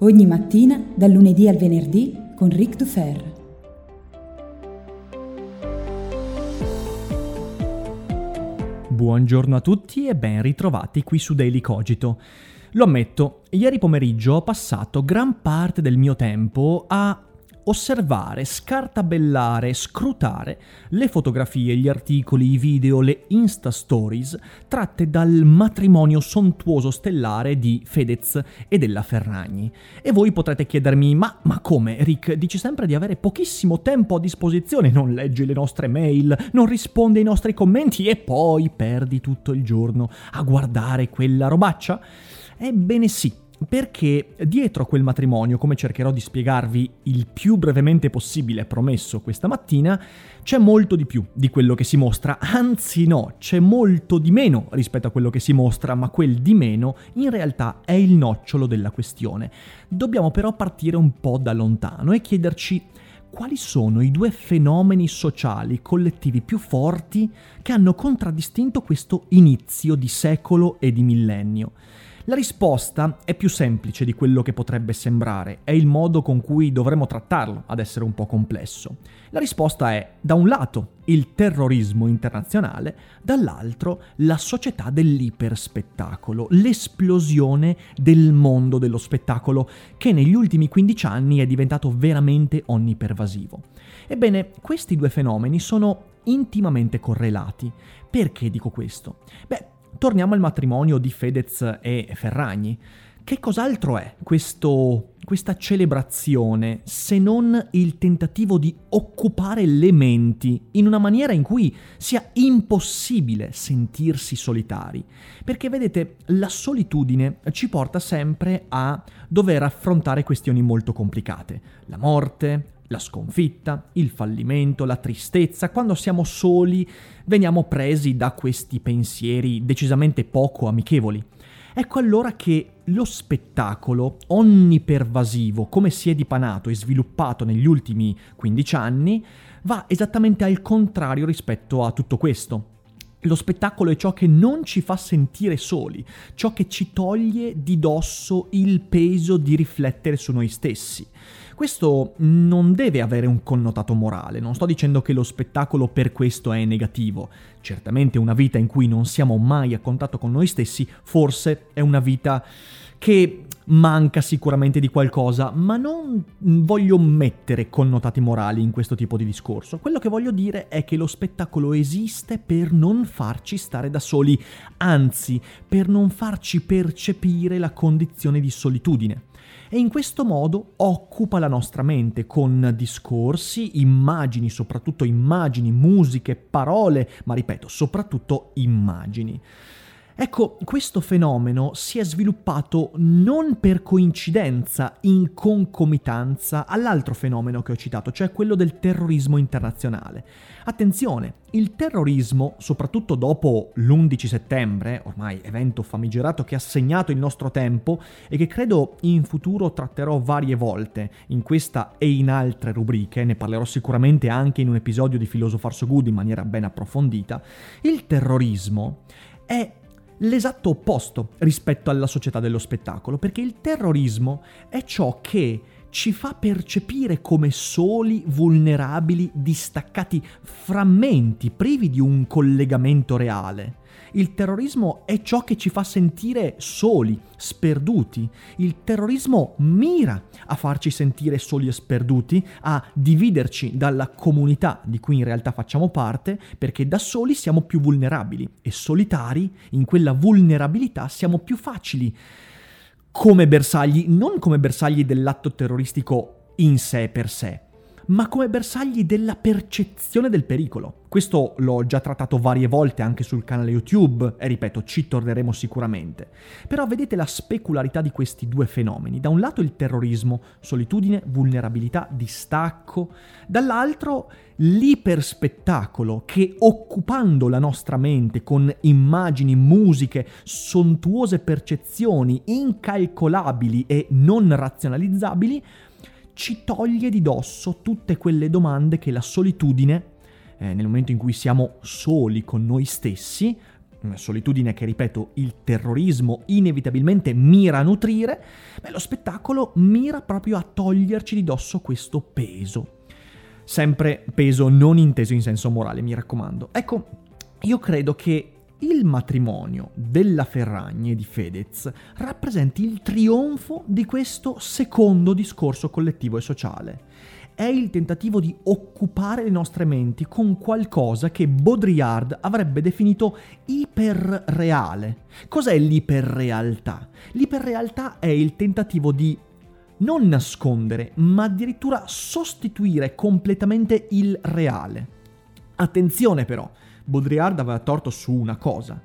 Ogni mattina, dal lunedì al venerdì, con Ric Dufer. Buongiorno a tutti e ben ritrovati qui su Daily Cogito. Lo ammetto, ieri pomeriggio ho passato gran parte del mio tempo a osservare, scartabellare, scrutare le fotografie, gli articoli, i video, le Insta Stories tratte dal matrimonio sontuoso stellare di Fedez e della Ferragni. E voi potrete chiedermi, ma, ma come, Rick, dici sempre di avere pochissimo tempo a disposizione, non leggi le nostre mail, non rispondi ai nostri commenti e poi perdi tutto il giorno a guardare quella robaccia? Ebbene sì, perché dietro a quel matrimonio, come cercherò di spiegarvi il più brevemente possibile, promesso questa mattina, c'è molto di più di quello che si mostra, anzi no, c'è molto di meno rispetto a quello che si mostra, ma quel di meno in realtà è il nocciolo della questione. Dobbiamo però partire un po' da lontano e chiederci quali sono i due fenomeni sociali collettivi più forti che hanno contraddistinto questo inizio di secolo e di millennio. La risposta è più semplice di quello che potrebbe sembrare, è il modo con cui dovremmo trattarlo ad essere un po' complesso. La risposta è, da un lato, il terrorismo internazionale, dall'altro la società dell'iperspettacolo, l'esplosione del mondo dello spettacolo che negli ultimi 15 anni è diventato veramente onnipervasivo. Ebbene, questi due fenomeni sono intimamente correlati. Perché dico questo? Beh, Torniamo al matrimonio di Fedez e Ferragni. Che cos'altro è questo, questa celebrazione se non il tentativo di occupare le menti in una maniera in cui sia impossibile sentirsi solitari? Perché vedete, la solitudine ci porta sempre a dover affrontare questioni molto complicate. La morte, la sconfitta, il fallimento, la tristezza, quando siamo soli veniamo presi da questi pensieri decisamente poco amichevoli. Ecco allora che lo spettacolo onnipervasivo, come si è dipanato e sviluppato negli ultimi 15 anni, va esattamente al contrario rispetto a tutto questo. Lo spettacolo è ciò che non ci fa sentire soli, ciò che ci toglie di dosso il peso di riflettere su noi stessi. Questo non deve avere un connotato morale, non sto dicendo che lo spettacolo per questo è negativo. Certamente una vita in cui non siamo mai a contatto con noi stessi, forse è una vita che manca sicuramente di qualcosa, ma non voglio mettere connotati morali in questo tipo di discorso. Quello che voglio dire è che lo spettacolo esiste per non farci stare da soli, anzi per non farci percepire la condizione di solitudine e in questo modo occupa la nostra mente con discorsi, immagini, soprattutto immagini, musiche, parole, ma ripeto, soprattutto immagini. Ecco, questo fenomeno si è sviluppato non per coincidenza, in concomitanza all'altro fenomeno che ho citato, cioè quello del terrorismo internazionale. Attenzione, il terrorismo, soprattutto dopo l'11 settembre, ormai evento famigerato che ha segnato il nostro tempo e che credo in futuro tratterò varie volte in questa e in altre rubriche, ne parlerò sicuramente anche in un episodio di Philosopher So Good in maniera ben approfondita, il terrorismo è l'esatto opposto rispetto alla società dello spettacolo, perché il terrorismo è ciò che ci fa percepire come soli, vulnerabili, distaccati, frammenti, privi di un collegamento reale. Il terrorismo è ciò che ci fa sentire soli, sperduti. Il terrorismo mira a farci sentire soli e sperduti, a dividerci dalla comunità di cui in realtà facciamo parte, perché da soli siamo più vulnerabili e solitari, in quella vulnerabilità siamo più facili come bersagli, non come bersagli dell'atto terroristico in sé per sé, ma come bersagli della percezione del pericolo. Questo l'ho già trattato varie volte anche sul canale YouTube e ripeto, ci torneremo sicuramente. Però vedete la specularità di questi due fenomeni. Da un lato il terrorismo, solitudine, vulnerabilità, distacco, dall'altro l'iperspettacolo che occupando la nostra mente con immagini, musiche, sontuose percezioni incalcolabili e non razionalizzabili, ci toglie di dosso tutte quelle domande che la solitudine, eh, nel momento in cui siamo soli con noi stessi, solitudine che, ripeto, il terrorismo inevitabilmente mira a nutrire, beh, lo spettacolo mira proprio a toglierci di dosso questo peso. Sempre peso non inteso in senso morale, mi raccomando. Ecco, io credo che il matrimonio della Ferragni e di Fedez rappresenti il trionfo di questo secondo discorso collettivo e sociale. È il tentativo di occupare le nostre menti con qualcosa che Baudrillard avrebbe definito iperreale. Cos'è l'iperrealtà? L'iperrealtà è il tentativo di non nascondere, ma addirittura sostituire completamente il reale. Attenzione però, Baudrillard aveva torto su una cosa.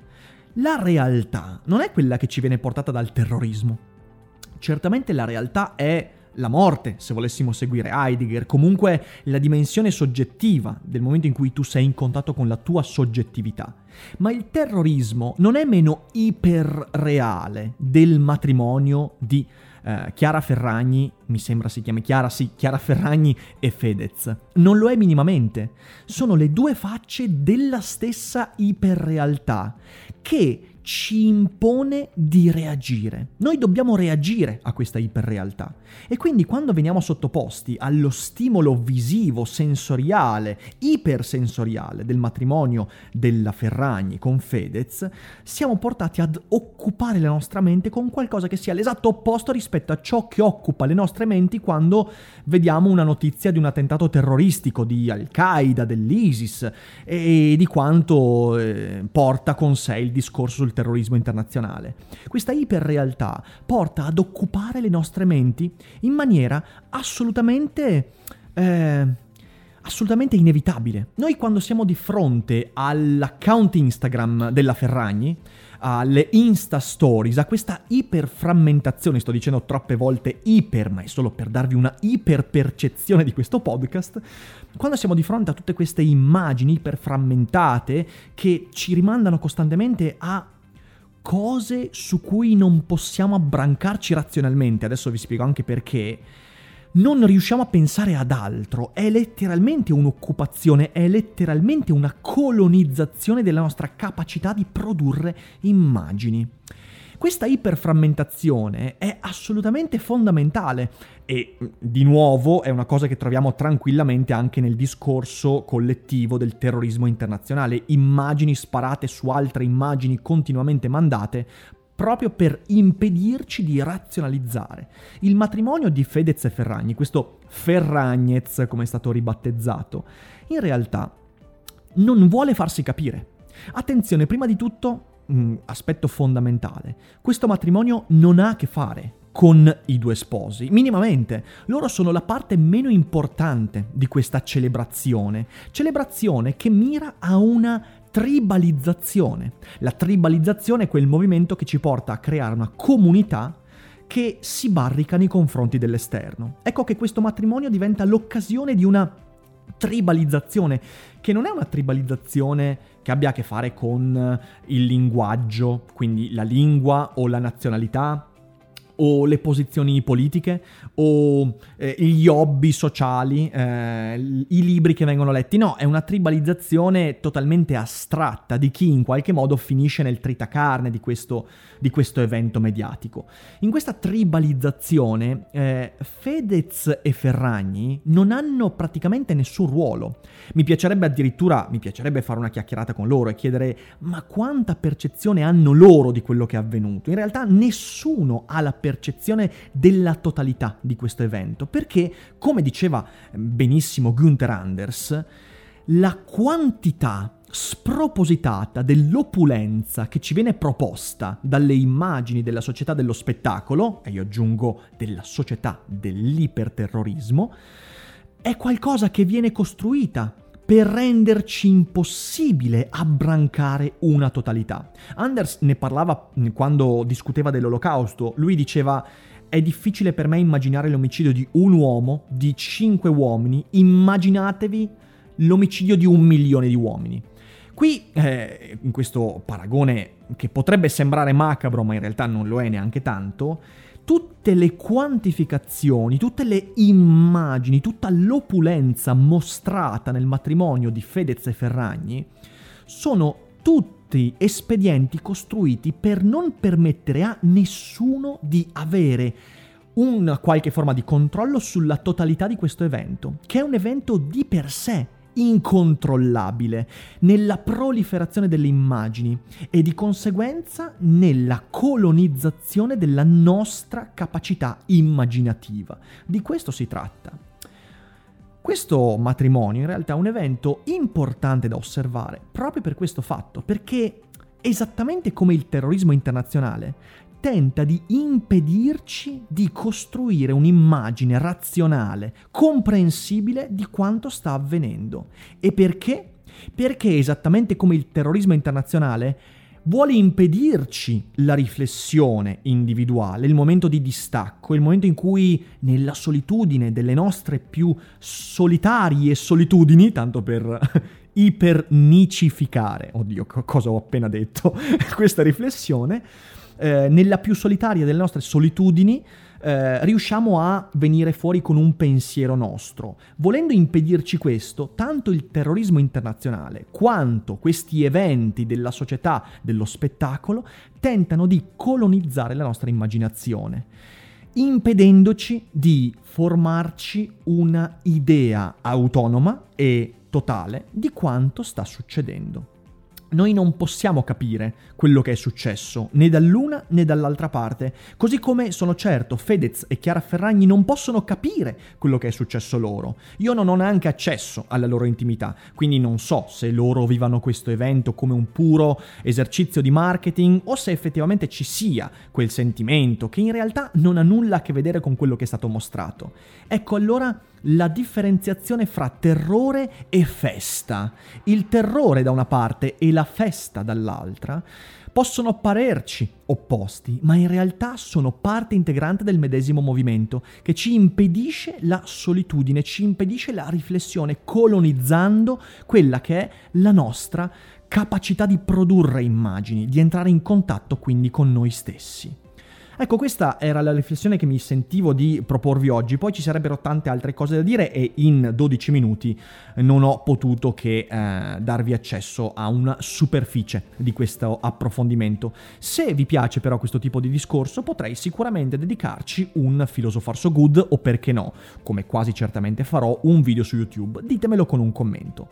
La realtà non è quella che ci viene portata dal terrorismo. Certamente la realtà è la morte, se volessimo seguire Heidegger, comunque la dimensione soggettiva del momento in cui tu sei in contatto con la tua soggettività. Ma il terrorismo non è meno iperreale del matrimonio di eh, Chiara Ferragni, mi sembra si chiami Chiara, sì, Chiara Ferragni e Fedez. Non lo è minimamente. Sono le due facce della stessa iperrealtà che ci impone di reagire. Noi dobbiamo reagire a questa iperrealtà. E quindi quando veniamo sottoposti allo stimolo visivo, sensoriale, ipersensoriale del matrimonio della Ferragni con Fedez, siamo portati ad occupare la nostra mente con qualcosa che sia l'esatto opposto rispetto a ciò che occupa le nostre menti quando vediamo una notizia di un attentato terroristico di Al-Qaeda, dell'ISIS e di quanto eh, porta con sé il discorso sul terrorismo internazionale. Questa iperrealtà porta ad occupare le nostre menti in maniera assolutamente... Eh, assolutamente inevitabile. Noi quando siamo di fronte all'account Instagram della Ferragni, alle Insta Stories, a questa iperframmentazione, sto dicendo troppe volte iper, ma è solo per darvi una iperpercezione di questo podcast, quando siamo di fronte a tutte queste immagini iperframmentate che ci rimandano costantemente a cose su cui non possiamo abbrancarci razionalmente, adesso vi spiego anche perché, non riusciamo a pensare ad altro, è letteralmente un'occupazione, è letteralmente una colonizzazione della nostra capacità di produrre immagini. Questa iperframmentazione è assolutamente fondamentale e di nuovo è una cosa che troviamo tranquillamente anche nel discorso collettivo del terrorismo internazionale, immagini sparate su altre immagini continuamente mandate proprio per impedirci di razionalizzare. Il matrimonio di Fedez e Ferragni, questo Ferragnez come è stato ribattezzato, in realtà non vuole farsi capire. Attenzione, prima di tutto mh, aspetto fondamentale. Questo matrimonio non ha a che fare con i due sposi, minimamente. Loro sono la parte meno importante di questa celebrazione, celebrazione che mira a una tribalizzazione. La tribalizzazione è quel movimento che ci porta a creare una comunità che si barrica nei confronti dell'esterno. Ecco che questo matrimonio diventa l'occasione di una tribalizzazione, che non è una tribalizzazione che abbia a che fare con il linguaggio, quindi la lingua o la nazionalità o le posizioni politiche o eh, gli hobby sociali, eh, i libri che vengono letti. No, è una tribalizzazione totalmente astratta di chi in qualche modo finisce nel tritacarne di questo, di questo evento mediatico. In questa tribalizzazione eh, Fedez e Ferragni non hanno praticamente nessun ruolo. Mi piacerebbe addirittura, mi piacerebbe fare una chiacchierata con loro e chiedere ma quanta percezione hanno loro di quello che è avvenuto. In realtà nessuno ha la percezione percezione della totalità di questo evento, perché, come diceva benissimo Gunther Anders, la quantità spropositata dell'opulenza che ci viene proposta dalle immagini della società dello spettacolo, e io aggiungo della società dell'iperterrorismo, è qualcosa che viene costruita per renderci impossibile abbrancare una totalità. Anders ne parlava quando discuteva dell'olocausto, lui diceva è difficile per me immaginare l'omicidio di un uomo, di cinque uomini, immaginatevi l'omicidio di un milione di uomini. Qui, eh, in questo paragone che potrebbe sembrare macabro, ma in realtà non lo è neanche tanto, tutte le quantificazioni, tutte le immagini, tutta l'opulenza mostrata nel matrimonio di Fedez e Ferragni sono tutti espedienti costruiti per non permettere a nessuno di avere una qualche forma di controllo sulla totalità di questo evento, che è un evento di per sé incontrollabile nella proliferazione delle immagini e di conseguenza nella colonizzazione della nostra capacità immaginativa. Di questo si tratta. Questo matrimonio in realtà è un evento importante da osservare proprio per questo fatto, perché esattamente come il terrorismo internazionale, tenta di impedirci di costruire un'immagine razionale, comprensibile di quanto sta avvenendo. E perché? Perché esattamente come il terrorismo internazionale vuole impedirci la riflessione individuale, il momento di distacco, il momento in cui nella solitudine delle nostre più solitarie solitudini, tanto per ipernicificare, oddio cosa ho appena detto, questa riflessione, eh, nella più solitaria delle nostre solitudini, eh, riusciamo a venire fuori con un pensiero nostro. Volendo impedirci questo, tanto il terrorismo internazionale quanto questi eventi della società, dello spettacolo, tentano di colonizzare la nostra immaginazione, impedendoci di formarci una idea autonoma e totale di quanto sta succedendo noi non possiamo capire quello che è successo, né dall'una né dall'altra parte, così come sono certo Fedez e Chiara Ferragni non possono capire quello che è successo loro. Io non ho neanche accesso alla loro intimità, quindi non so se loro vivano questo evento come un puro esercizio di marketing o se effettivamente ci sia quel sentimento che in realtà non ha nulla a che vedere con quello che è stato mostrato. Ecco allora la differenziazione fra terrore e festa. Il terrore da una parte e la festa dall'altra possono apparerci opposti, ma in realtà sono parte integrante del medesimo movimento che ci impedisce la solitudine, ci impedisce la riflessione, colonizzando quella che è la nostra capacità di produrre immagini, di entrare in contatto quindi con noi stessi. Ecco, questa era la riflessione che mi sentivo di proporvi oggi, poi ci sarebbero tante altre cose da dire e in 12 minuti non ho potuto che eh, darvi accesso a una superficie di questo approfondimento. Se vi piace però questo tipo di discorso potrei sicuramente dedicarci un Philosopher So Good o perché no, come quasi certamente farò, un video su YouTube. Ditemelo con un commento.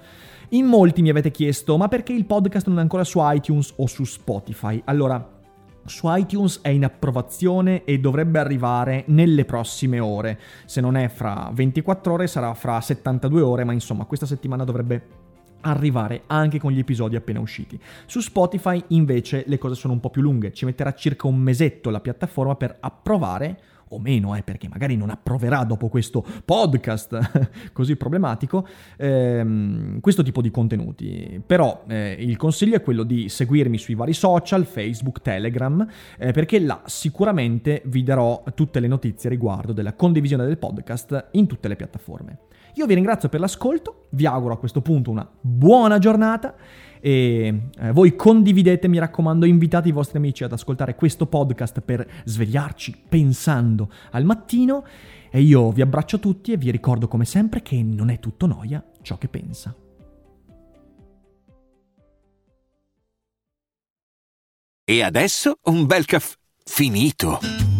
In molti mi avete chiesto ma perché il podcast non è ancora su iTunes o su Spotify? Allora, su iTunes è in approvazione e dovrebbe arrivare nelle prossime ore. Se non è fra 24 ore sarà fra 72 ore, ma insomma questa settimana dovrebbe arrivare anche con gli episodi appena usciti. Su Spotify invece le cose sono un po' più lunghe, ci metterà circa un mesetto la piattaforma per approvare o meno, eh, perché magari non approverà dopo questo podcast così problematico, ehm, questo tipo di contenuti. Però eh, il consiglio è quello di seguirmi sui vari social, Facebook, Telegram, eh, perché là sicuramente vi darò tutte le notizie riguardo della condivisione del podcast in tutte le piattaforme. Io vi ringrazio per l'ascolto, vi auguro a questo punto una buona giornata e eh, voi condividete, mi raccomando, invitate i vostri amici ad ascoltare questo podcast per svegliarci pensando al mattino e io vi abbraccio tutti e vi ricordo come sempre che non è tutto noia ciò che pensa. E adesso un bel caffè finito.